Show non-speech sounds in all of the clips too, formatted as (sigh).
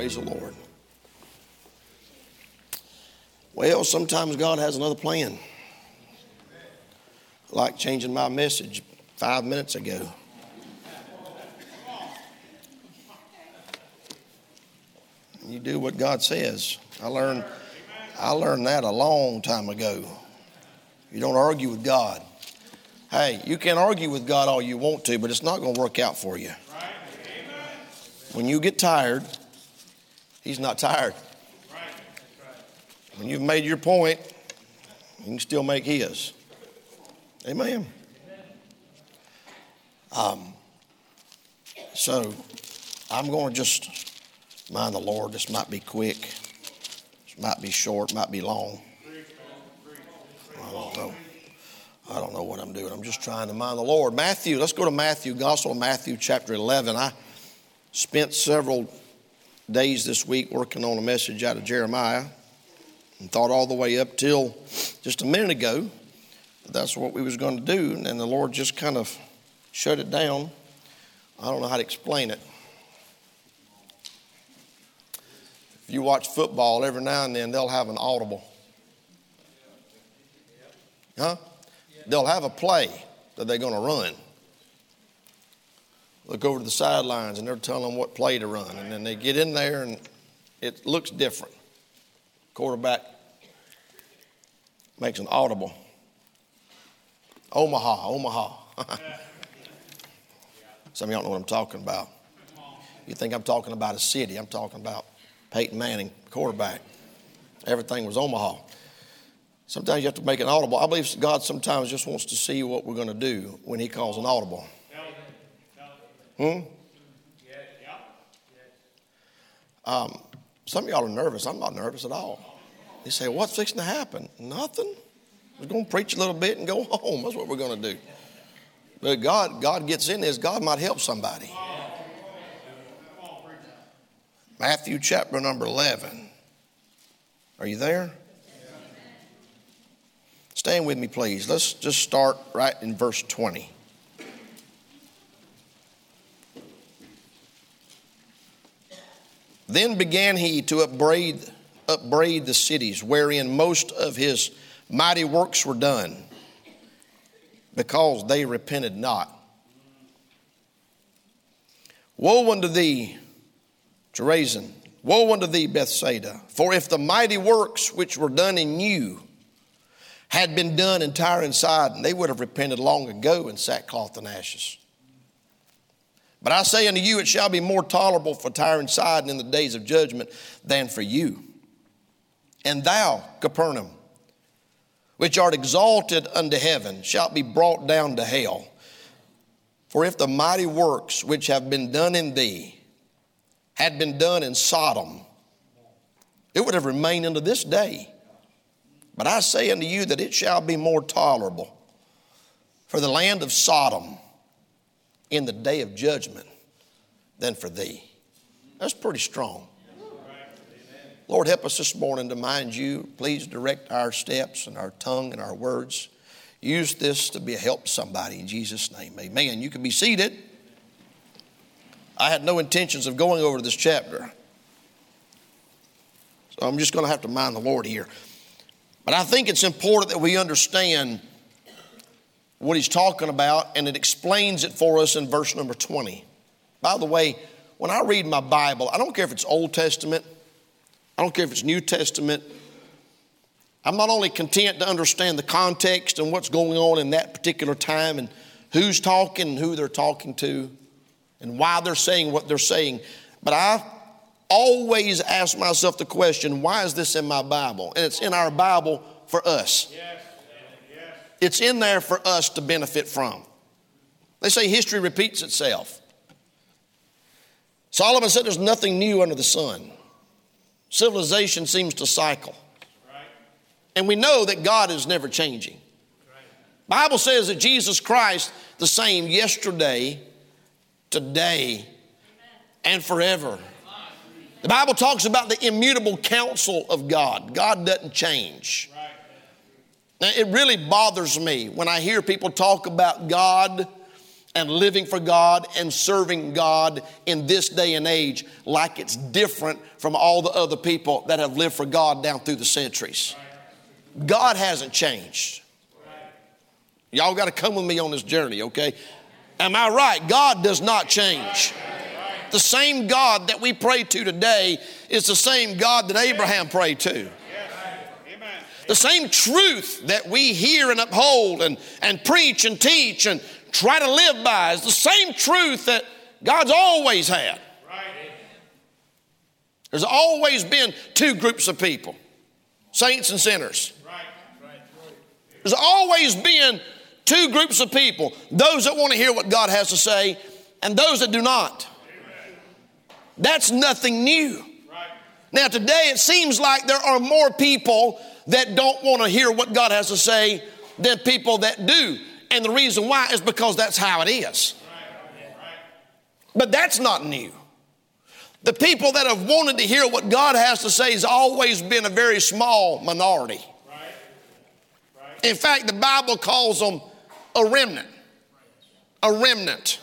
Praise the Lord. Well, sometimes God has another plan. Like changing my message five minutes ago. You do what God says. I learned, I learned that a long time ago. You don't argue with God. Hey, you can argue with God all you want to, but it's not going to work out for you. When you get tired, He's not tired. When you've made your point, you can still make His. Amen. Um, so I'm going to just mind the Lord. This might be quick, this might be short, might be long. I don't know. I don't know what I'm doing. I'm just trying to mind the Lord. Matthew, let's go to Matthew, Gospel of Matthew, chapter 11. I spent several days this week working on a message out of Jeremiah and thought all the way up till just a minute ago that that's what we was going to do, and the Lord just kind of shut it down. I don't know how to explain it. If you watch football, every now and then they'll have an audible. Huh? They'll have a play that they're going to run. Look over to the sidelines and they're telling them what play to run. And then they get in there and it looks different. Quarterback makes an audible. Omaha, Omaha. (laughs) Some of y'all know what I'm talking about. You think I'm talking about a city, I'm talking about Peyton Manning, quarterback. Everything was Omaha. Sometimes you have to make an audible. I believe God sometimes just wants to see what we're going to do when He calls an audible. Hmm? Um, some of y'all are nervous. I'm not nervous at all. You say, What's fixing to happen? Nothing. We're going to preach a little bit and go (laughs) home. That's what we're going to do. But God, God gets in this. God might help somebody. Matthew chapter number 11. Are you there? Stand with me, please. Let's just start right in verse 20. Then began he to upbraid, upbraid the cities wherein most of his mighty works were done, because they repented not. Woe unto thee, Chorazin! Woe unto thee, Bethsaida! For if the mighty works which were done in you had been done in Tyre and Sidon, they would have repented long ago in sackcloth and ashes. But I say unto you, it shall be more tolerable for Tyre and Sidon in the days of judgment than for you. And thou, Capernaum, which art exalted unto heaven, shalt be brought down to hell. For if the mighty works which have been done in thee had been done in Sodom, it would have remained unto this day. But I say unto you that it shall be more tolerable for the land of Sodom in the day of judgment than for thee. That's pretty strong. Lord, help us this morning to mind you. Please direct our steps and our tongue and our words. Use this to be a help to somebody in Jesus' name. Amen. You can be seated. I had no intentions of going over this chapter. So I'm just going to have to mind the Lord here. But I think it's important that we understand what he's talking about, and it explains it for us in verse number 20. By the way, when I read my Bible, I don't care if it's Old Testament, I don't care if it's New Testament. I'm not only content to understand the context and what's going on in that particular time and who's talking and who they're talking to and why they're saying what they're saying, but I always ask myself the question why is this in my Bible? And it's in our Bible for us. Yes. It's in there for us to benefit from. They say history repeats itself. Solomon said there's nothing new under the sun. Civilization seems to cycle. And we know that God is never changing. Bible says that Jesus Christ the same yesterday, today, and forever. The Bible talks about the immutable counsel of God. God doesn't change. Now, it really bothers me when I hear people talk about God and living for God and serving God in this day and age like it's different from all the other people that have lived for God down through the centuries. God hasn't changed. Y'all got to come with me on this journey, okay? Am I right? God does not change. The same God that we pray to today is the same God that Abraham prayed to. The same truth that we hear and uphold and, and preach and teach and try to live by is the same truth that God's always had. There's always been two groups of people saints and sinners. There's always been two groups of people those that want to hear what God has to say and those that do not. That's nothing new. Now, today it seems like there are more people that don't want to hear what God has to say than people that do. And the reason why is because that's how it is. But that's not new. The people that have wanted to hear what God has to say has always been a very small minority. In fact, the Bible calls them a remnant. A remnant.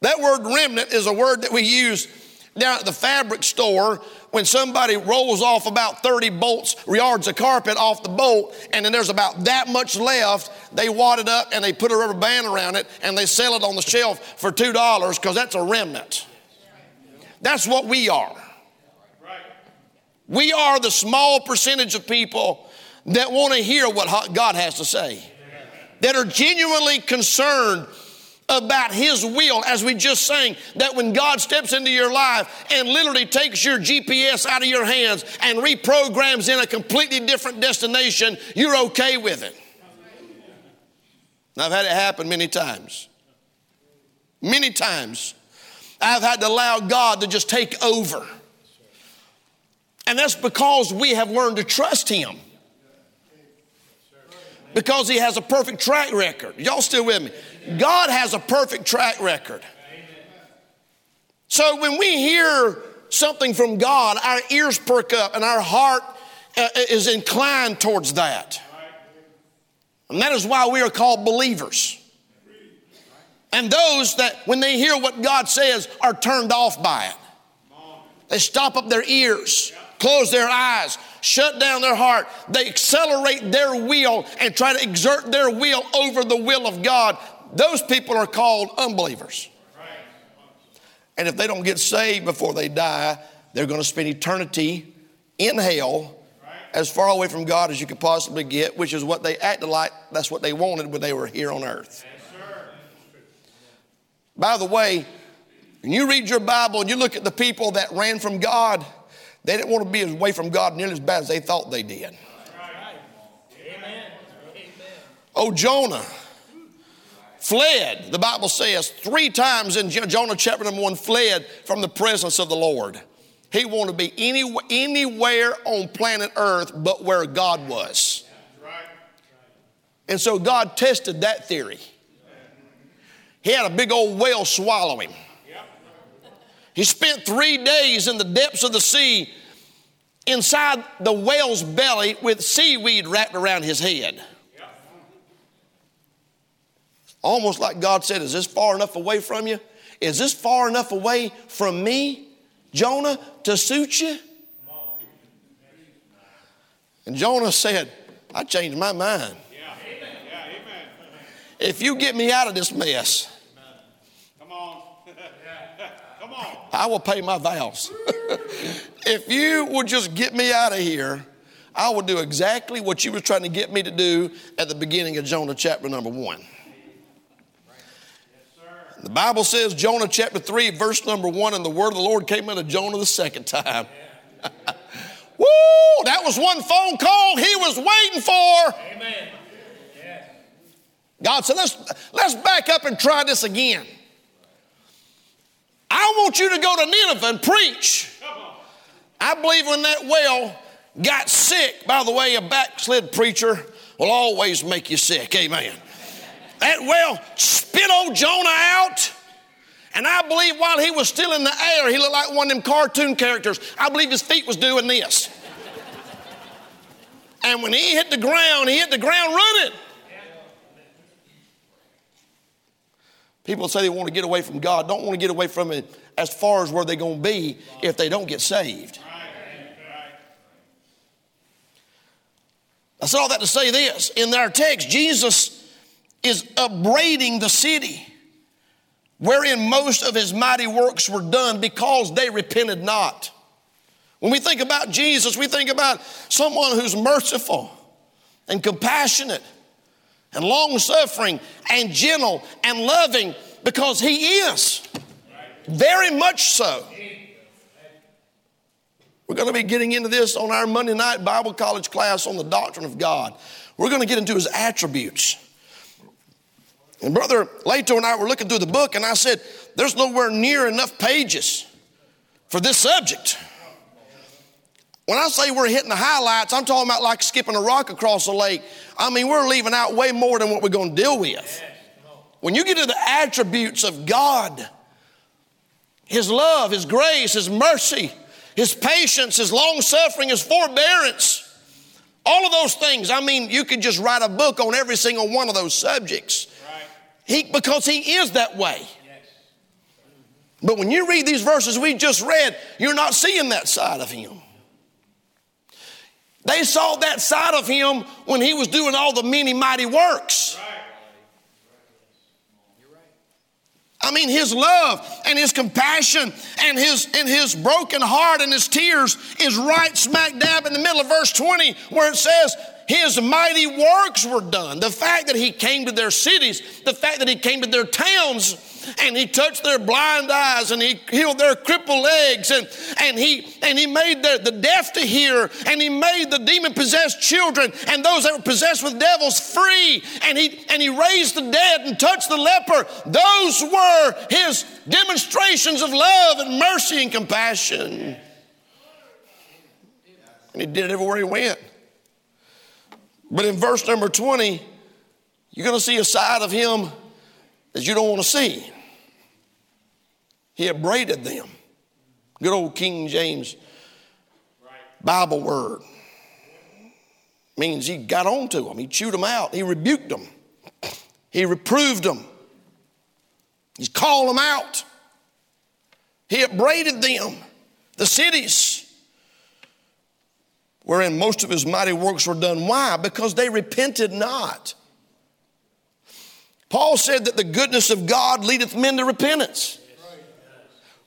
That word remnant is a word that we use down at the fabric store when somebody rolls off about 30 bolts, yards of carpet off the bolt, and then there's about that much left, they wad it up and they put a rubber band around it and they sell it on the shelf for $2 because that's a remnant. That's what we are. We are the small percentage of people that want to hear what God has to say, that are genuinely concerned about His will, as we just sang, that when God steps into your life and literally takes your GPS out of your hands and reprograms in a completely different destination, you're okay with it. I've had it happen many times. Many times. I've had to allow God to just take over. And that's because we have learned to trust Him because he has a perfect track record. Y'all still with me? God has a perfect track record. So when we hear something from God, our ears perk up and our heart uh, is inclined towards that. And that is why we are called believers. And those that, when they hear what God says, are turned off by it. They stop up their ears, close their eyes, shut down their heart. They accelerate their will and try to exert their will over the will of God. Those people are called unbelievers. And if they don't get saved before they die, they're going to spend eternity in hell as far away from God as you could possibly get, which is what they acted like that's what they wanted when they were here on earth. By the way, when you read your Bible and you look at the people that ran from God, they didn't want to be away from God nearly as bad as they thought they did. Oh, Jonah fled, the Bible says, three times in Jonah chapter number one, fled from the presence of the Lord. He wanted to be any, anywhere on planet Earth but where God was. And so God tested that theory. He had a big old whale swallow him. He spent three days in the depths of the sea inside the whale's belly with seaweed wrapped around his head. Almost like God said, Is this far enough away from you? Is this far enough away from me, Jonah, to suit you? And Jonah said, I changed my mind. If you get me out of this mess, I will pay my vows. (laughs) if you would just get me out of here, I will do exactly what you were trying to get me to do at the beginning of Jonah chapter number one. The Bible says, Jonah chapter 3, verse number 1, and the word of the Lord came unto Jonah the second time. (laughs) Woo! That was one phone call he was waiting for. Amen. God said, let's, let's back up and try this again. I want you to go to Nineveh and preach. I believe when that whale got sick, by the way, a backslid preacher will always make you sick. Amen. That whale spit old Jonah out. And I believe while he was still in the air, he looked like one of them cartoon characters. I believe his feet was doing this. And when he hit the ground, he hit the ground running. People say they want to get away from God, don't want to get away from it as far as where they're going to be if they don't get saved. I said all that to say this. In our text, Jesus is upbraiding the city wherein most of his mighty works were done because they repented not. When we think about Jesus, we think about someone who's merciful and compassionate and long suffering and gentle and loving because he is. Very much so. We're going to be getting into this on our Monday night Bible college class on the doctrine of God. We're going to get into his attributes. And Brother Lato and I were looking through the book, and I said, There's nowhere near enough pages for this subject. When I say we're hitting the highlights, I'm talking about like skipping a rock across a lake. I mean, we're leaving out way more than what we're going to deal with. When you get to the attributes of God, His love, His grace, His mercy, his patience, his long suffering, his forbearance. All of those things. I mean, you could just write a book on every single one of those subjects. He, because he is that way. But when you read these verses we just read, you're not seeing that side of him. They saw that side of him when he was doing all the many mighty works. I mean, his love and his compassion and his, and his broken heart and his tears is right smack dab in the middle of verse 20 where it says, his mighty works were done. The fact that he came to their cities, the fact that he came to their towns and he touched their blind eyes and he healed their crippled legs and, and he and he made the, the deaf to hear and he made the demon possessed children and those that were possessed with devils free and he and he raised the dead and touched the leper. Those were his demonstrations of love and mercy and compassion. And he did it everywhere he went but in verse number 20 you're going to see a side of him that you don't want to see. He upbraided them. Good old King James Bible word means he got on to them. He chewed them out. He rebuked them. He reproved them. He called them out. He upbraided them. The cities wherein most of his mighty works were done. Why? Because they repented not. Paul said that the goodness of God leadeth men to repentance.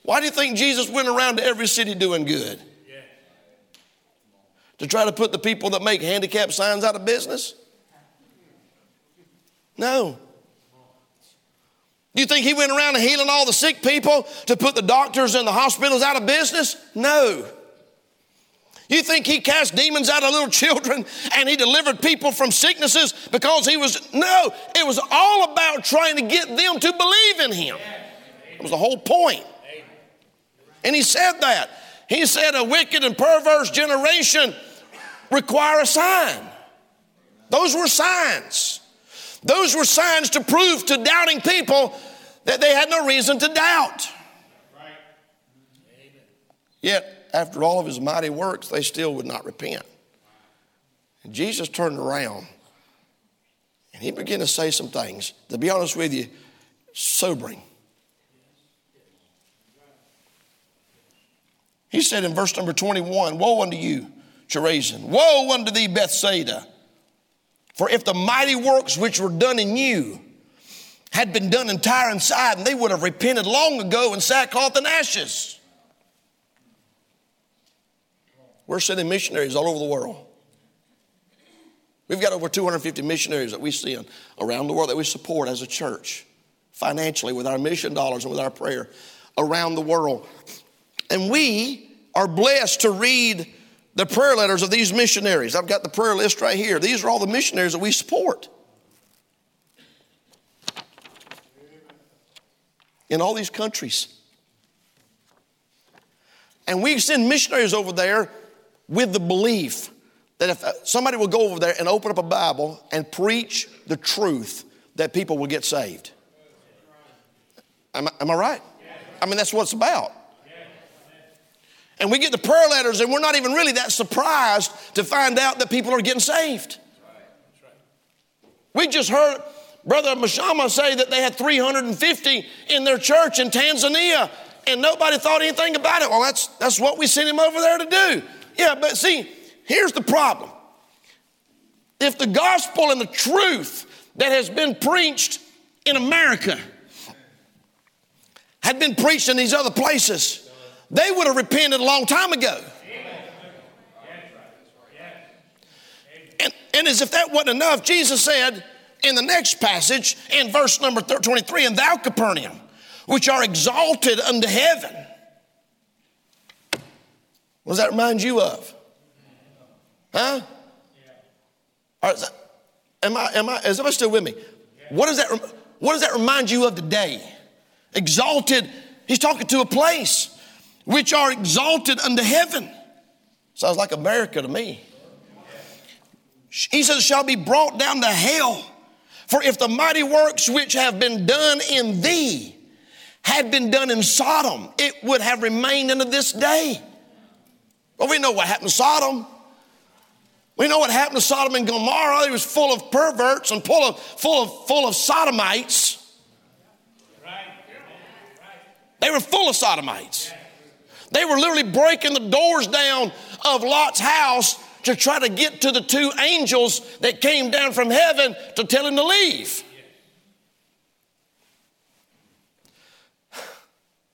Why do you think Jesus went around to every city doing good? To try to put the people that make handicap signs out of business? No. Do you think he went around healing all the sick people to put the doctors and the hospitals out of business? No. You think he cast demons out of little children and he delivered people from sicknesses because he was, no, it was all about trying to get them to believe in him. It was the whole point. And he said that. He said, a wicked and perverse generation require a sign. Those were signs. Those were signs to prove to doubting people that they had no reason to doubt. Yet, after all of his mighty works, they still would not repent. And Jesus turned around and he began to say some things, to be honest with you, sobering. He said in verse number 21 Woe unto you, Chorazin! Woe unto thee, Bethsaida! For if the mighty works which were done in you had been done in Tyre and Sidon, they would have repented long ago in sackcloth and ashes. We're sending missionaries all over the world. We've got over 250 missionaries that we send around the world that we support as a church, financially, with our mission dollars and with our prayer around the world. And we are blessed to read the prayer letters of these missionaries. I've got the prayer list right here. These are all the missionaries that we support. In all these countries. And we send missionaries over there with the belief that if uh, somebody will go over there and open up a Bible and preach the truth, that people will get saved. Am I, am I right? I mean, that's what it's about. And we get the prayer letters, and we're not even really that surprised to find out that people are getting saved. We just heard Brother Mashama say that they had 350 in their church in Tanzania and nobody thought anything about it. Well, that's, that's what we sent him over there to do. Yeah, but see, here's the problem. If the gospel and the truth that has been preached in America had been preached in these other places, they would have repented a long time ago. And, and as if that wasn't enough, Jesus said in the next passage, in verse number 23, and thou, Capernaum, which are exalted unto heaven. What does that remind you of? Huh? That, am I, am I, is everybody still with me? What does that, what does that remind you of today? Exalted, he's talking to a place which are exalted unto heaven. Sounds like America to me. He says, shall be brought down to hell. For if the mighty works which have been done in thee had been done in Sodom, it would have remained unto this day. Well, we know what happened to Sodom. We know what happened to Sodom and Gomorrah. It was full of perverts and full of, full of, full of sodomites. They were full of sodomites. They were literally breaking the doors down of Lot's house to try to get to the two angels that came down from heaven to tell him to leave. (sighs)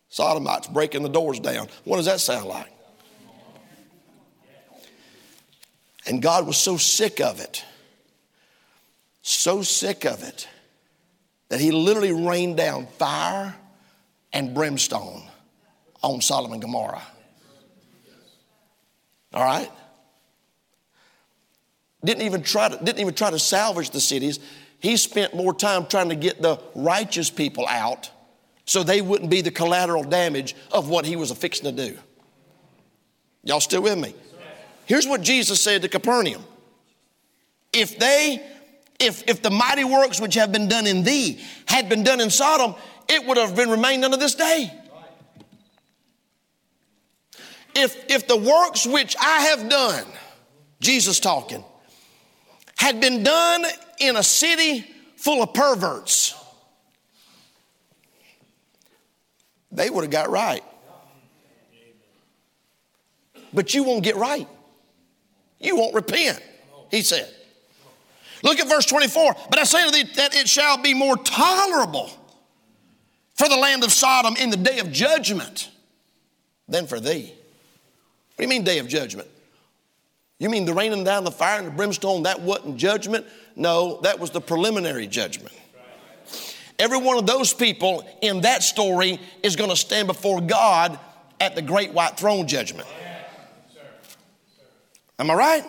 Sodomites breaking the doors down. What does that sound like? And God was so sick of it, so sick of it, that He literally rained down fire and brimstone on Sodom and Gomorrah. All right? Didn't even try to, didn't even try to salvage the cities. He spent more time trying to get the righteous people out so they wouldn't be the collateral damage of what he was fixing to do. Y'all still with me? Here's what Jesus said to Capernaum. If they, if, if the mighty works which have been done in thee had been done in Sodom, it would have been remained unto this day. If, if the works which I have done, Jesus talking, had been done in a city full of perverts, they would have got right. But you won't get right. You won't repent, he said. Look at verse 24. But I say to thee that it shall be more tolerable for the land of Sodom in the day of judgment than for thee. What do you mean, day of judgment? You mean the raining down the fire and the brimstone, that wasn't judgment? No, that was the preliminary judgment. Every one of those people in that story is going to stand before God at the great white throne judgment. Am I right?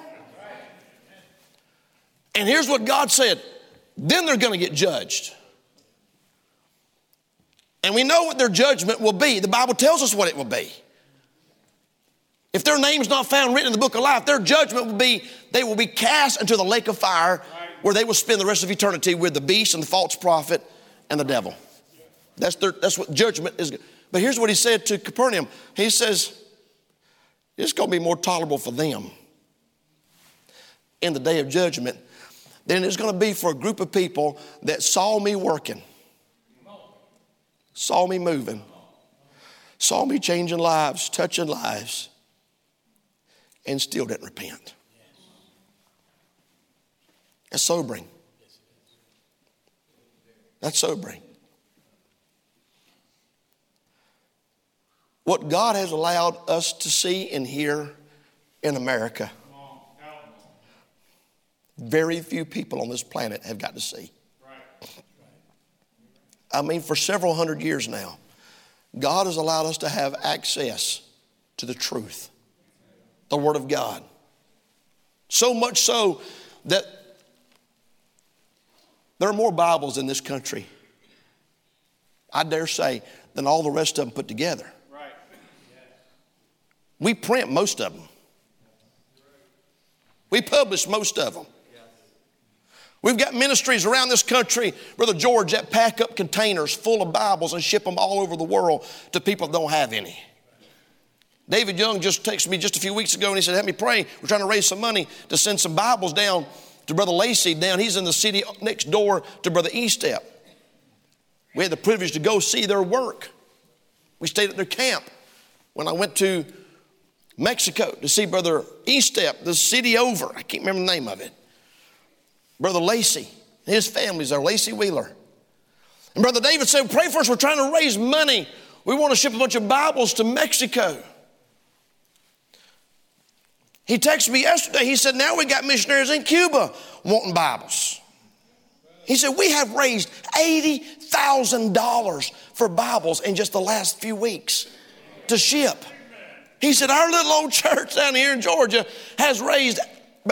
And here's what God said then they're going to get judged. And we know what their judgment will be. The Bible tells us what it will be. If their name's not found written in the book of life, their judgment will be they will be cast into the lake of fire where they will spend the rest of eternity with the beast and the false prophet and the devil. That's, their, that's what judgment is. But here's what he said to Capernaum He says, It's going to be more tolerable for them in the day of judgment than it's going to be for a group of people that saw me working, saw me moving, saw me changing lives, touching lives, and still didn't repent. That's sobering. That's sobering. What God has allowed us to see and hear in America, very few people on this planet have got to see. I mean, for several hundred years now, God has allowed us to have access to the truth, the Word of God. So much so that there are more Bibles in this country, I dare say, than all the rest of them put together. We print most of them. We publish most of them. We've got ministries around this country, Brother George, that pack up containers full of Bibles and ship them all over the world to people that don't have any. David Young just texted me just a few weeks ago and he said, Help me pray. We're trying to raise some money to send some Bibles down to Brother Lacey down. He's in the city next door to Brother Estep. We had the privilege to go see their work. We stayed at their camp. When I went to Mexico to see Brother Estep, the city over, I can't remember the name of it. Brother Lacey, his family's there, Lacey Wheeler. And Brother David said, Pray for us, we're trying to raise money. We want to ship a bunch of Bibles to Mexico. He texted me yesterday. He said, Now we got missionaries in Cuba wanting Bibles. He said, We have raised $80,000 for Bibles in just the last few weeks to ship. He said, Our little old (laughs) church down here in Georgia has raised,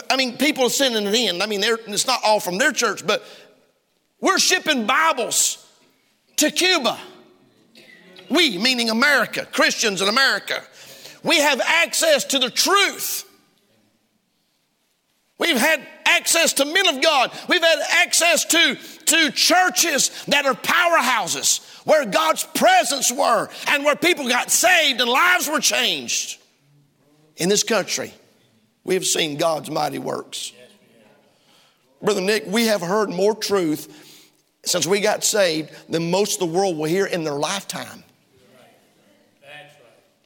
I mean, people are sending it in. I mean, it's not all from their church, but we're shipping Bibles to Cuba. We, meaning America, Christians in America, we have access to the truth. We've had access to men of God. We've had access to, to churches that are powerhouses where God's presence were and where people got saved and lives were changed. In this country, we have seen God's mighty works. Brother Nick, we have heard more truth since we got saved than most of the world will hear in their lifetime.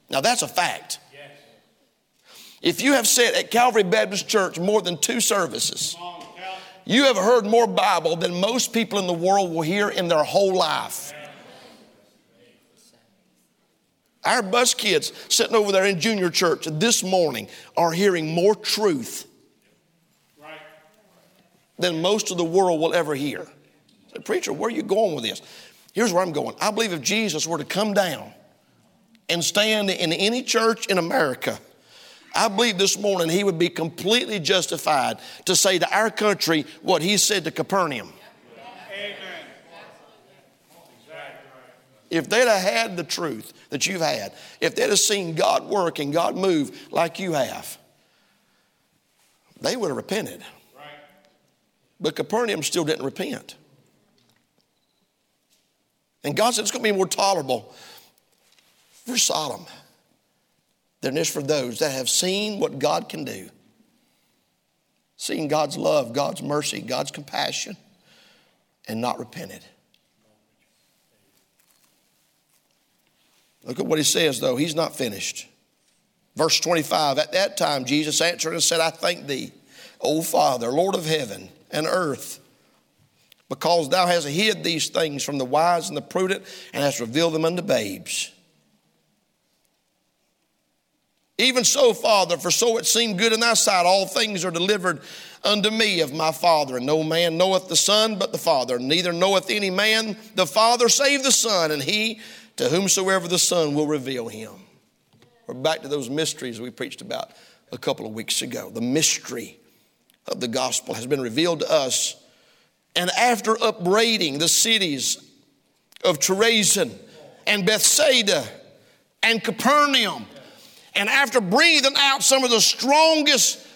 Now, that's a fact. If you have sat at Calvary Baptist Church more than two services, you have heard more Bible than most people in the world will hear in their whole life. Our bus kids sitting over there in junior church this morning are hearing more truth than most of the world will ever hear. Say, Preacher, where are you going with this? Here's where I'm going. I believe if Jesus were to come down and stand in any church in America, I believe this morning he would be completely justified to say to our country what he said to Capernaum. If they'd have had the truth that you've had, if they'd have seen God work and God move like you have, they would have repented. But Capernaum still didn't repent. And God said it's going to be more tolerable for Sodom than it is for those that have seen what God can do, seen God's love, God's mercy, God's compassion, and not repented. Look at what he says, though. He's not finished. Verse 25 At that time, Jesus answered and said, I thank thee, O Father, Lord of heaven and earth, because thou hast hid these things from the wise and the prudent and hast revealed them unto babes. Even so, Father, for so it seemed good in thy sight, all things are delivered unto me of my Father. And no man knoweth the Son but the Father, neither knoweth any man the Father save the Son, and he to whomsoever the Son will reveal him. We're back to those mysteries we preached about a couple of weeks ago. The mystery of the gospel has been revealed to us. And after upbraiding the cities of Chorazin and Bethsaida and Capernaum, and after breathing out some of the strongest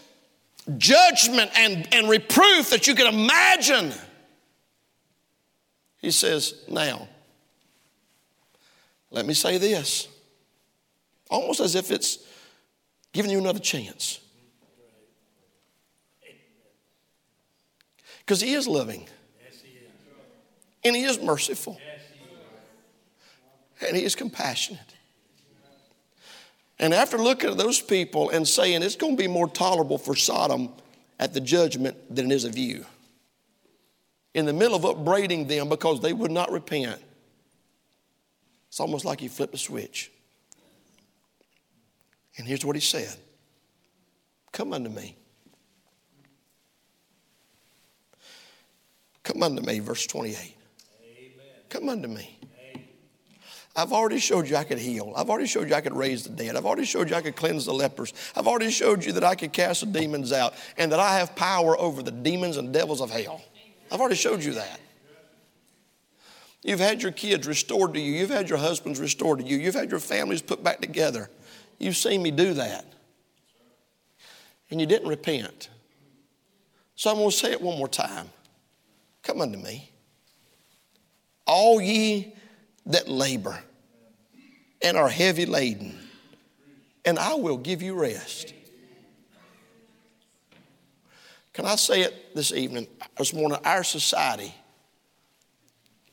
judgment and, and reproof that you can imagine, he says, Now, let me say this, almost as if it's giving you another chance. Because he is loving. And he is merciful. And he is compassionate. And after looking at those people and saying it's going to be more tolerable for Sodom at the judgment than it is of you, in the middle of upbraiding them because they would not repent, it's almost like he flipped a switch. And here's what he said Come unto me. Come unto me, verse 28. Amen. Come unto me. I've already showed you I could heal. I've already showed you I could raise the dead. I've already showed you I could cleanse the lepers. I've already showed you that I could cast the demons out and that I have power over the demons and devils of hell. I've already showed you that. You've had your kids restored to you. You've had your husbands restored to you. You've had your families put back together. You've seen me do that. And you didn't repent. So I'm going to say it one more time. Come unto me. All ye that labor and are heavy laden, and I will give you rest. Can I say it this evening, this morning? Our society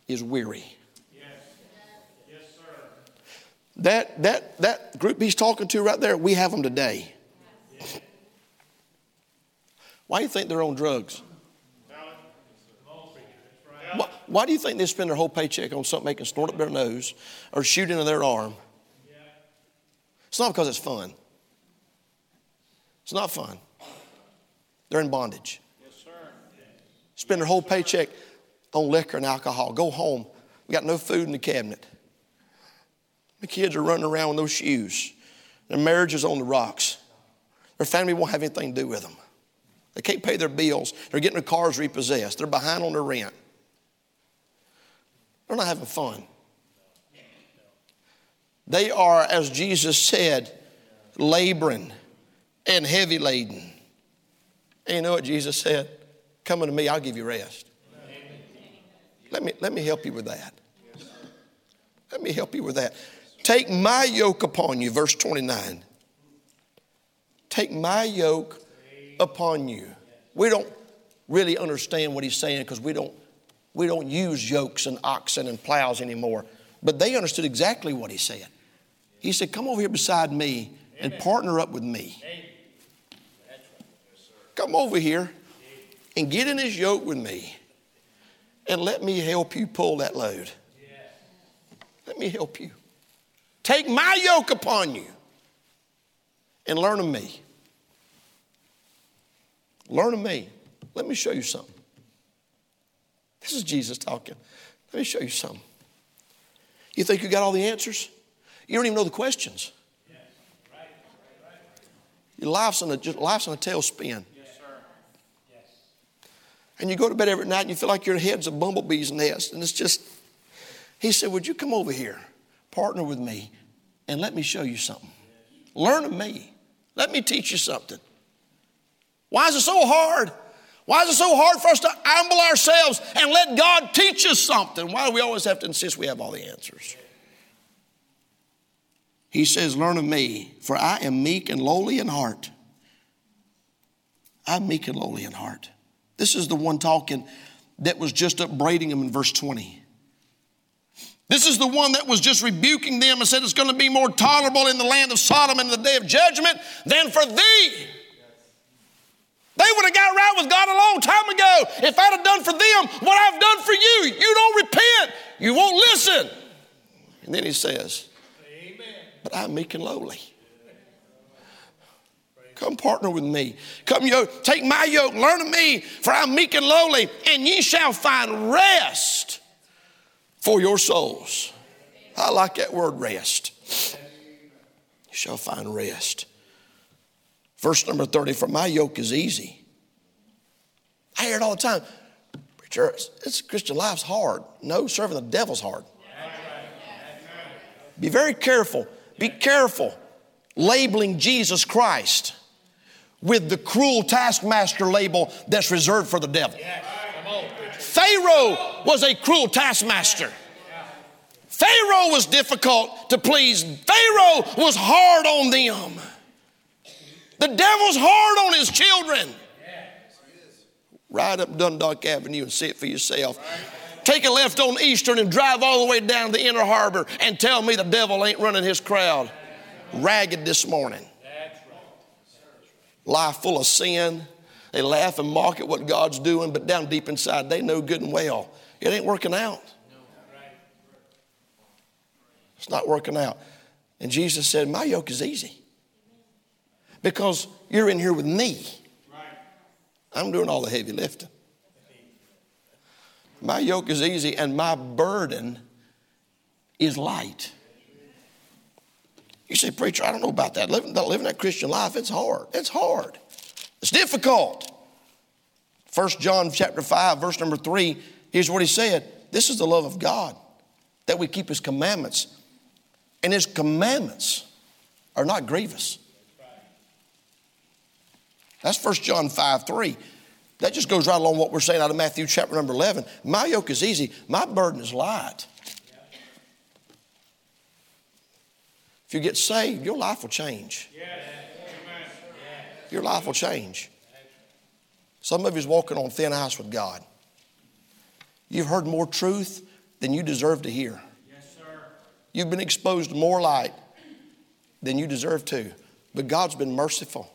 is weary. Yes. Yes, sir. That, that, that group he's talking to right there, we have them today. Why do you think they're on drugs? Why, why, do you think they spend their whole paycheck on something they can snort up their nose or shoot into their arm? It's not because it's fun. It's not fun. They're in bondage. Spend their whole paycheck on liquor and alcohol. Go home. We got no food in the cabinet. The kids are running around with those shoes. Their marriage is on the rocks. Their family won't have anything to do with them. They can't pay their bills. They're getting their cars repossessed. They're behind on their rent. They're not having fun. They are, as Jesus said, laboring and heavy laden. And you know what Jesus said? Come unto me, I'll give you rest. Let me, let me help you with that. Let me help you with that. Take my yoke upon you, verse 29. Take my yoke upon you. We don't really understand what he's saying because we don't, we don't use yokes and oxen and plows anymore. But they understood exactly what he said. He said, Come over here beside me and partner up with me. Come over here and get in his yoke with me and let me help you pull that load. Let me help you. Take my yoke upon you and learn of me. Learn of me. Let me show you something. This is Jesus talking. Let me show you something. You think you got all the answers? You don't even know the questions. Your life's on a, life's on a tailspin. And you go to bed every night and you feel like your head's a bumblebee's nest. And it's just, he said, Would you come over here, partner with me, and let me show you something? Learn of me. Let me teach you something. Why is it so hard? Why is it so hard for us to humble ourselves and let God teach us something? Why do we always have to insist we have all the answers? He says, Learn of me, for I am meek and lowly in heart. I'm meek and lowly in heart. This is the one talking that was just upbraiding them in verse 20. This is the one that was just rebuking them and said it's going to be more tolerable in the land of Sodom in the day of judgment than for thee. They would have got right with God a long time ago if I'd have done for them what I've done for you. You don't repent, you won't listen. And then he says, Amen. But I'm meek and lowly. Come partner with me. Come yoke, take my yoke, learn of me, for I'm meek and lowly, and ye shall find rest for your souls. I like that word rest. You shall find rest. Verse number 30 For my yoke is easy. I hear it all the time. Preacher, it's, Christian life's hard. No, serving the devil's hard. Be very careful. Be careful labeling Jesus Christ with the cruel taskmaster label that's reserved for the devil. Pharaoh was a cruel taskmaster. Pharaoh was difficult to please. Pharaoh was hard on them. The devil's hard on his children. Ride up Dundalk Avenue and see it for yourself. Take a left on Eastern and drive all the way down to the inner harbor and tell me the devil ain't running his crowd ragged this morning life full of sin. They laugh and mock at what God's doing, but down deep inside, they know good and well it ain't working out. It's not working out. And Jesus said, My yoke is easy because you're in here with me. I'm doing all the heavy lifting. My yoke is easy and my burden is light. You say, Preacher, I don't know about that. Living, living that Christian life, it's hard. It's hard. It's difficult. First John chapter 5, verse number 3, here's what he said. This is the love of God, that we keep his commandments. And his commandments are not grievous. That's First John 5, 3. That just goes right along what we're saying out of Matthew chapter number 11. My yoke is easy, my burden is light. If you get saved, your life will change. Your life will change. Some of you's walking on thin ice with God. You've heard more truth than you deserve to hear. You've been exposed to more light than you deserve to. But God's been merciful.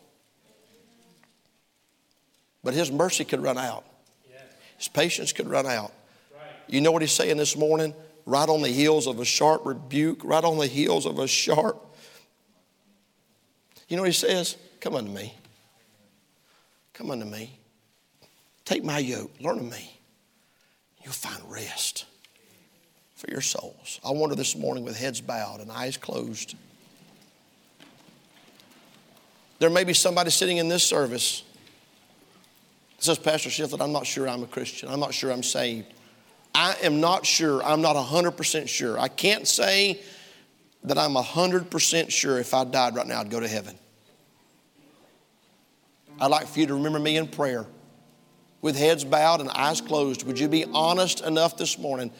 But His mercy could run out, His patience could run out. You know what He's saying this morning? Right on the heels of a sharp rebuke, right on the heels of a sharp. You know what He says? Come unto me. Come unto me. Take my yoke, learn of me. You'll find rest for your souls. I wonder this morning with heads bowed and eyes closed. There may be somebody sitting in this service that says, Pastor Shiflett, I'm not sure I'm a Christian. I'm not sure I'm saved. I am not sure. I'm not 100% sure. I can't say that I'm 100% sure if I died right now, I'd go to heaven. I'd like for you to remember me in prayer with heads bowed and eyes closed. Would you be honest enough this morning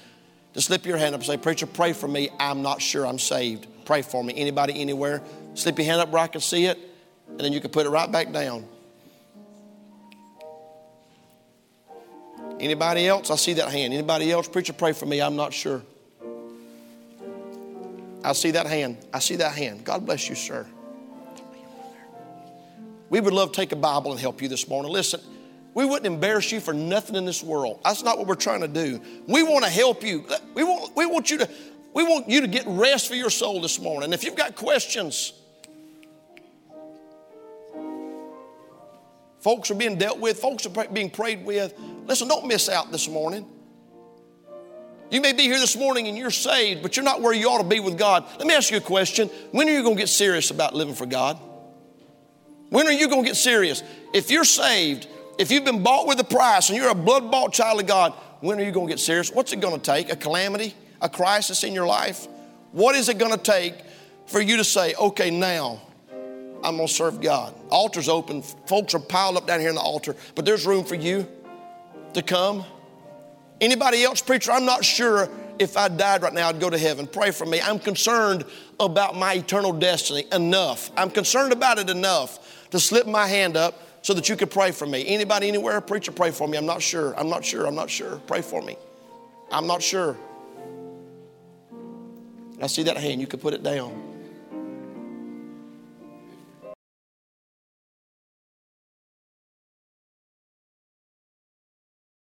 to slip your hand up and say, Preacher, pray for me. I'm not sure I'm saved. Pray for me. Anybody, anywhere? Slip your hand up where I can see it, and then you can put it right back down. Anybody else? I see that hand. Anybody else? Preacher, pray for me. I'm not sure. I see that hand. I see that hand. God bless you, sir. We would love to take a Bible and help you this morning. Listen, we wouldn't embarrass you for nothing in this world. That's not what we're trying to do. We want to help you. We want, we want you to we want you to get rest for your soul this morning. If you've got questions, folks are being dealt with, folks are being prayed with. Listen, don't miss out this morning. You may be here this morning and you're saved, but you're not where you ought to be with God. Let me ask you a question. When are you going to get serious about living for God? When are you going to get serious? If you're saved, if you've been bought with a price and you're a blood bought child of God, when are you going to get serious? What's it going to take? A calamity? A crisis in your life? What is it going to take for you to say, okay, now I'm going to serve God? Altar's open. Folks are piled up down here in the altar, but there's room for you to come. Anybody else, preacher? I'm not sure if I died right now, I'd go to heaven. Pray for me. I'm concerned about my eternal destiny enough. I'm concerned about it enough to slip my hand up so that you could pray for me. Anybody, anywhere, preacher, pray for me. I'm not sure. I'm not sure. I'm not sure. Pray for me. I'm not sure. I see that hand. You could put it down.